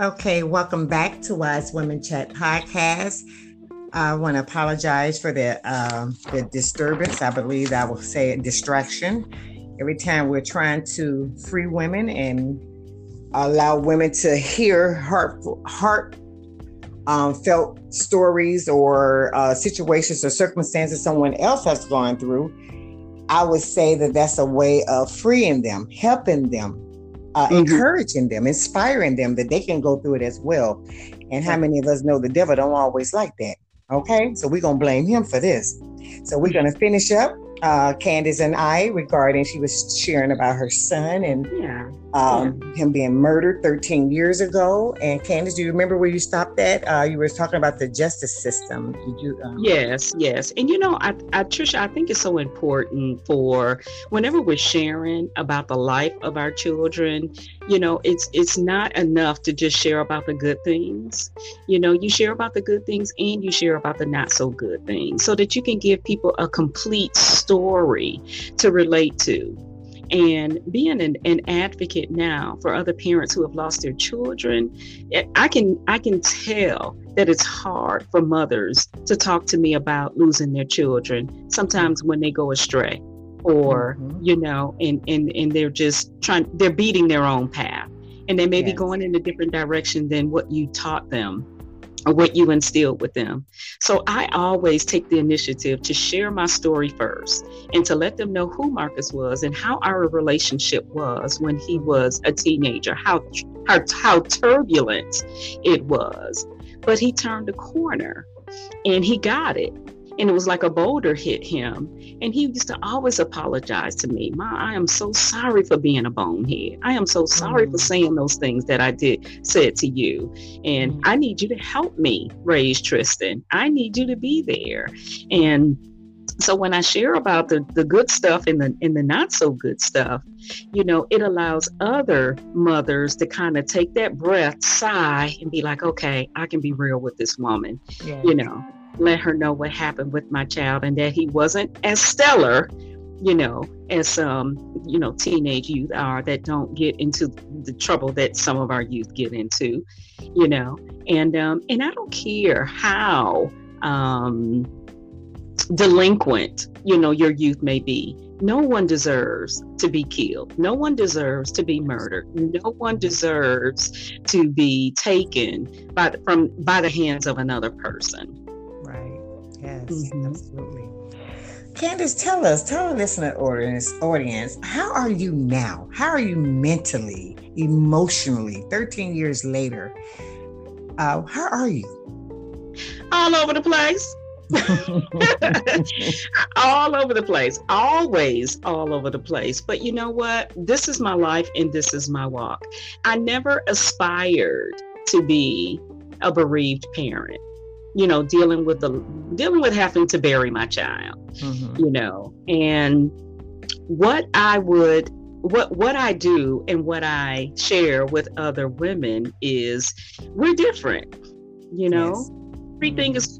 Okay, welcome back to Wise Women Chat podcast. I want to apologize for the uh, the disturbance. I believe I will say distraction. Every time we're trying to free women and allow women to hear heart heart um, felt stories or uh, situations or circumstances someone else has gone through, I would say that that's a way of freeing them, helping them, uh, mm-hmm. encouraging them, inspiring them that they can go through it as well. And how many of us know the devil don't always like that? Okay, so we're gonna blame him for this. So we're gonna finish up uh, Candace and I regarding she was sharing about her son and yeah. Um, yeah. him being murdered 13 years ago. And Candace, do you remember where you stopped at? Uh, you were talking about the justice system. Did you? Um... Yes, yes. And you know, I, I, Trisha, I think it's so important for whenever we're sharing about the life of our children. You know, it's it's not enough to just share about the good things. You know, you share about the good things and you share about the not so good things, so that you can give people a complete story to relate to and being an, an advocate now for other parents who have lost their children eh, i can i can tell that it's hard for mothers to talk to me about losing their children sometimes when they go astray or mm-hmm. you know and and and they're just trying they're beating their own path and they may yes. be going in a different direction than what you taught them or what you instilled with them. So I always take the initiative to share my story first and to let them know who Marcus was and how our relationship was when he was a teenager, how how, how turbulent it was. But he turned a corner and he got it and it was like a boulder hit him. And he used to always apologize to me. Ma, I am so sorry for being a bonehead. I am so sorry mm. for saying those things that I did said to you. And mm. I need you to help me raise Tristan. I need you to be there. And so when I share about the, the good stuff and the and the not so good stuff, you know, it allows other mothers to kind of take that breath, sigh, and be like, okay, I can be real with this woman. Yeah. You know, let her know what happened with my child and that he wasn't as stellar you know as some you know teenage youth are that don't get into the trouble that some of our youth get into you know. And um and i don't care how um delinquent you know your youth may be. No one deserves to be killed. No one deserves to be murdered. No one deserves to be taken by from by the hands of another person mm-hmm. absolutely. Candace, tell us, tell our listener audience, audience, how are you now? How are you mentally, emotionally, 13 years later? Uh, how are you? All over the place. all over the place, always all over the place. But you know what? This is my life and this is my walk. I never aspired to be a bereaved parent you know dealing with the dealing with having to bury my child mm-hmm. you know and what i would what what i do and what i share with other women is we're different you know yes. Everything is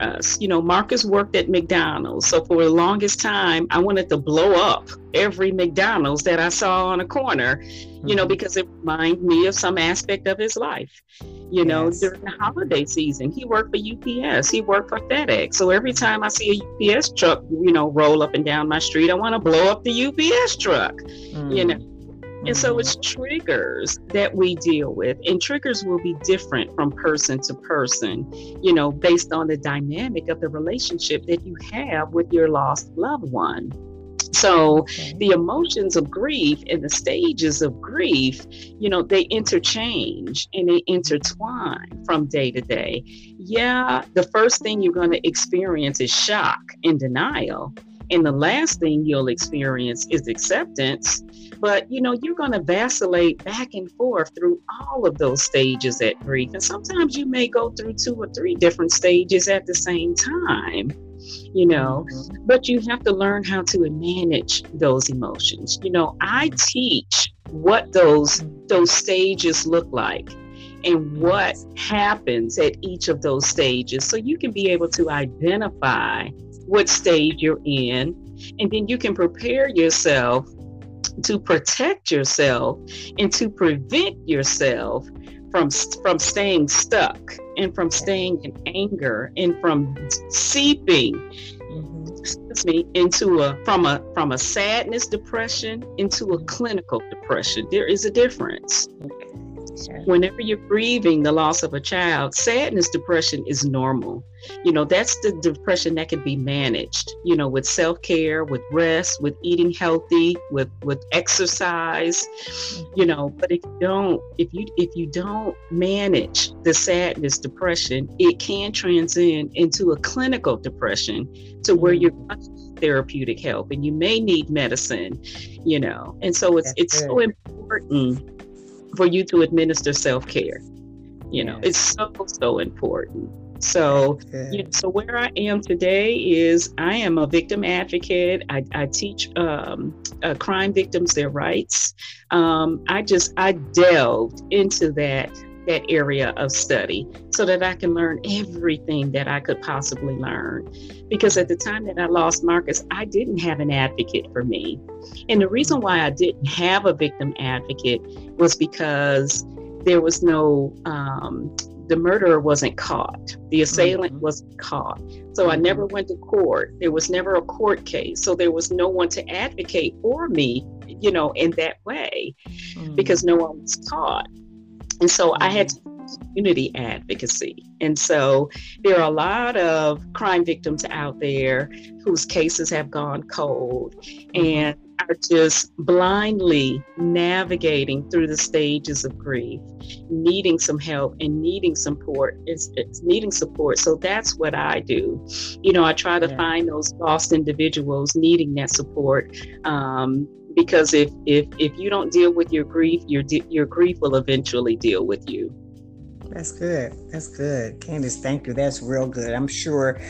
us you know marcus worked at mcdonald's so for the longest time i wanted to blow up every mcdonald's that i saw on a corner mm-hmm. you know mm-hmm. because it reminded me of some aspect of his life you know, during the holiday season. He worked for UPS, he worked for FedEx. So every time I see a UPS truck, you know, roll up and down my street, I want to blow up the UPS truck, mm. you know. And so it's triggers that we deal with, and triggers will be different from person to person, you know, based on the dynamic of the relationship that you have with your lost loved one. So okay. the emotions of grief and the stages of grief, you know, they interchange and they intertwine from day to day. Yeah, the first thing you're going to experience is shock and denial. And the last thing you'll experience is acceptance. But you know, you're going to vacillate back and forth through all of those stages at grief. And sometimes you may go through two or three different stages at the same time you know mm-hmm. but you have to learn how to manage those emotions you know i teach what those those stages look like and what happens at each of those stages so you can be able to identify what stage you're in and then you can prepare yourself to protect yourself and to prevent yourself from from staying stuck and from staying in anger and from seeping excuse me into a from a from a sadness depression into a clinical depression. There is a difference whenever you're grieving the loss of a child, sadness, depression is normal. You know, that's the depression that can be managed, you know, with self-care, with rest, with eating healthy, with with exercise, you know, but if you don't if you if you don't manage the sadness, depression, it can transcend into a clinical depression to where mm-hmm. you're therapeutic help and you may need medicine, you know. And so it's that's it's good. so important for you to administer self-care. You know it's so so important. So you know, so where i am today is i am a victim advocate. I, I teach um, uh, crime victims their rights. Um, i just i delved into that that area of study so that I can learn everything that I could possibly learn. Because at the time that I lost Marcus, I didn't have an advocate for me. And the reason why I didn't have a victim advocate was because there was no, um, the murderer wasn't caught, the assailant mm-hmm. wasn't caught. So I never went to court. There was never a court case. So there was no one to advocate for me, you know, in that way mm-hmm. because no one was caught. And so I had community advocacy. And so there are a lot of crime victims out there whose cases have gone cold and are just blindly navigating through the stages of grief, needing some help and needing support. It's, it's needing support. So that's what I do. You know, I try to yeah. find those lost individuals needing that support. Um, because if if if you don't deal with your grief your your grief will eventually deal with you. That's good. That's good. Candace thank you. That's real good. I'm sure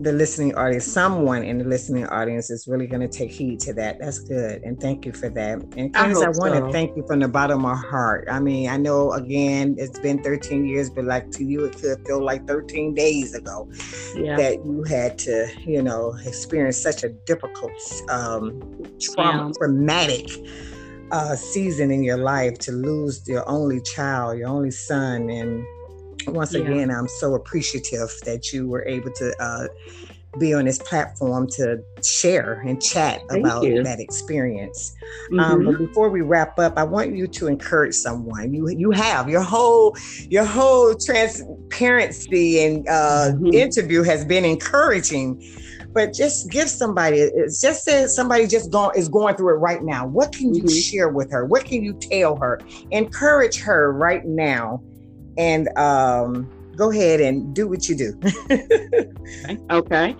the listening audience, someone in the listening audience is really going to take heed to that. That's good. And thank you for that. And Candace, I, I want so. to thank you from the bottom of my heart. I mean, I know again, it's been 13 years, but like to you, it could feel like 13 days ago yeah. that you had to, you know, experience such a difficult, um, trauma, yeah. traumatic uh, season in your life to lose your only child, your only son. And once yeah. again, I'm so appreciative that you were able to uh, be on this platform to share and chat Thank about you. that experience. Um, mm-hmm. Um, but before we wrap up, I want you to encourage someone. You you have your whole your whole transparency and uh, mm-hmm. interview has been encouraging. But just give somebody. It's just say somebody just going is going through it right now. What can you mm-hmm. share with her? What can you tell her? Encourage her right now and um, go ahead and do what you do. okay. okay.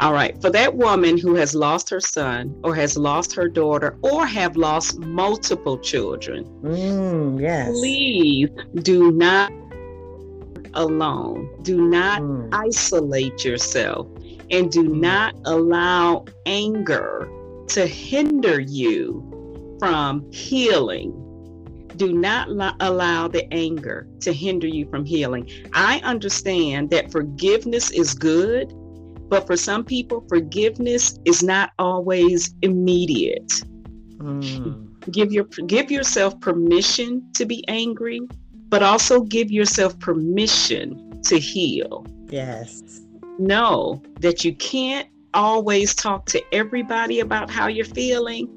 All right. For that woman who has lost her son or has lost her daughter or have lost multiple children, mm, yes. please do not alone. Do not mm. isolate yourself and do mm. not allow anger to hinder you from healing do not allow the anger to hinder you from healing. I understand that forgiveness is good, but for some people, forgiveness is not always immediate. Mm. Give your give yourself permission to be angry, but also give yourself permission to heal. Yes. Know that you can't always talk to everybody about how you're feeling.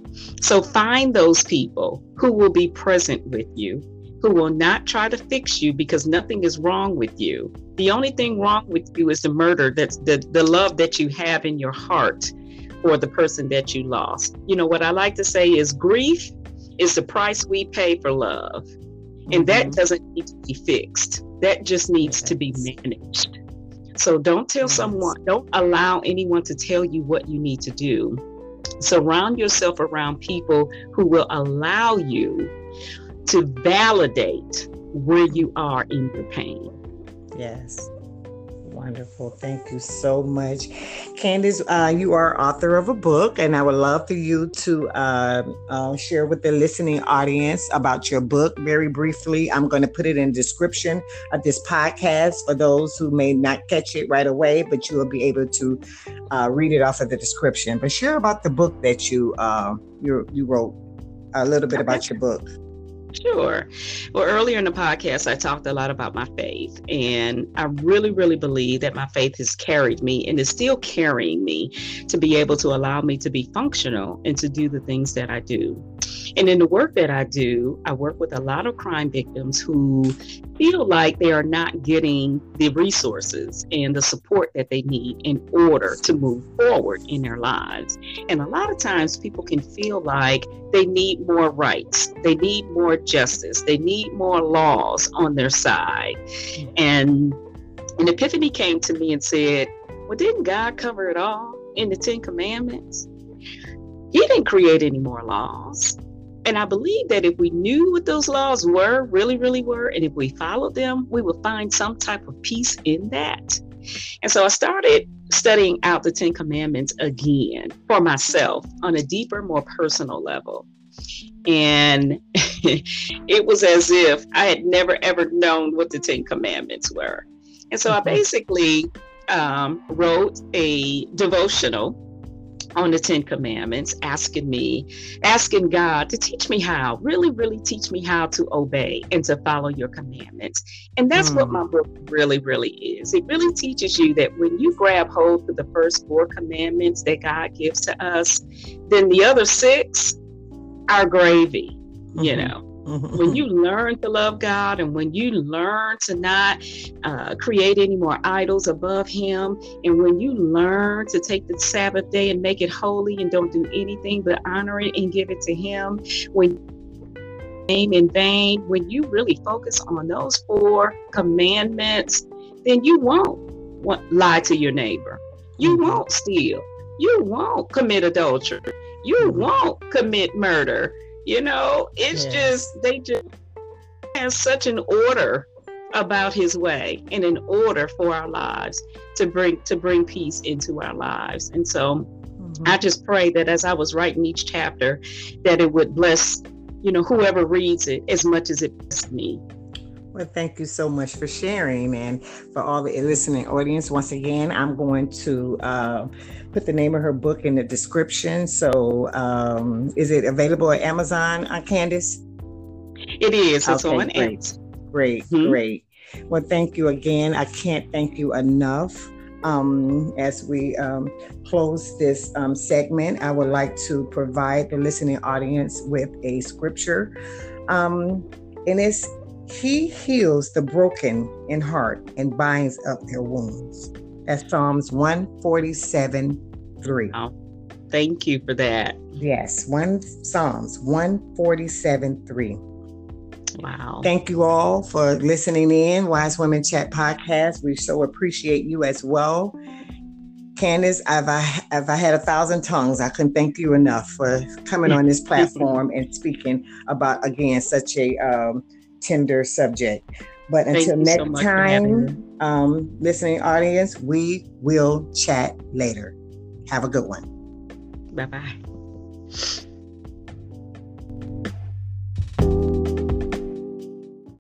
So find those people who will be present with you, who will not try to fix you because nothing is wrong with you. The only thing wrong with you is the murder that's the, the love that you have in your heart for the person that you lost. You know, what I like to say is grief is the price we pay for love. And that mm-hmm. doesn't need to be fixed. That just needs to be managed. So don't tell someone, don't allow anyone to tell you what you need to do. Surround yourself around people who will allow you to validate where you are in your pain. Yes. Wonderful. Thank you so much. Candace, uh, you are author of a book, and I would love for you to uh, uh, share with the listening audience about your book very briefly. I'm going to put it in description of this podcast for those who may not catch it right away, but you will be able to uh, read it off of the description. But share about the book that you uh, you, you wrote, a little bit about your book. Sure. Well, earlier in the podcast, I talked a lot about my faith, and I really, really believe that my faith has carried me and is still carrying me to be able to allow me to be functional and to do the things that I do. And in the work that I do, I work with a lot of crime victims who feel like they are not getting the resources and the support that they need in order to move forward in their lives. And a lot of times people can feel like they need more rights, they need more justice, they need more laws on their side. And an epiphany came to me and said, Well, didn't God cover it all in the Ten Commandments? He didn't create any more laws. And I believe that if we knew what those laws were, really, really were, and if we followed them, we would find some type of peace in that. And so I started studying out the Ten Commandments again for myself on a deeper, more personal level. And it was as if I had never ever known what the Ten Commandments were. And so I mm-hmm. basically um, wrote a devotional on the Ten Commandments, asking me, asking God to teach me how, really, really teach me how to obey and to follow your commandments. And that's mm. what my book really, really is. It really teaches you that when you grab hold of the first four commandments that God gives to us, then the other six are gravy, mm-hmm. you know. Mm-hmm. When you learn to love God and when you learn to not uh, create any more idols above Him, and when you learn to take the Sabbath day and make it holy and don't do anything but honor it and give it to Him, when name in vain, when you really focus on those four commandments, then you won't lie to your neighbor. You mm-hmm. won't steal. You won't commit adultery. You won't commit murder. You know, it's yes. just they just have such an order about his way and an order for our lives to bring to bring peace into our lives. And so mm-hmm. I just pray that as I was writing each chapter, that it would bless, you know, whoever reads it as much as it blessed me. Well, thank you so much for sharing. And for all the listening audience, once again, I'm going to uh, put the name of her book in the description. So um, is it available at Amazon, uh, Candace? It is. It's okay, on great. Great, mm-hmm. great. Well, thank you again. I can't thank you enough. Um, as we um, close this um, segment, I would like to provide the listening audience with a scripture. Um, and it's he heals the broken in heart and binds up their wounds. That's Psalms 147 3. Oh, thank you for that. Yes, one Psalms 147 3. Wow. Thank you all for listening in, Wise Women Chat Podcast. We so appreciate you as well. Candace, if I, if I had a thousand tongues, I couldn't thank you enough for coming on this platform and speaking about, again, such a um, tender subject. But Thank until next so time, um, listening audience, we will chat later. Have a good one. Bye bye.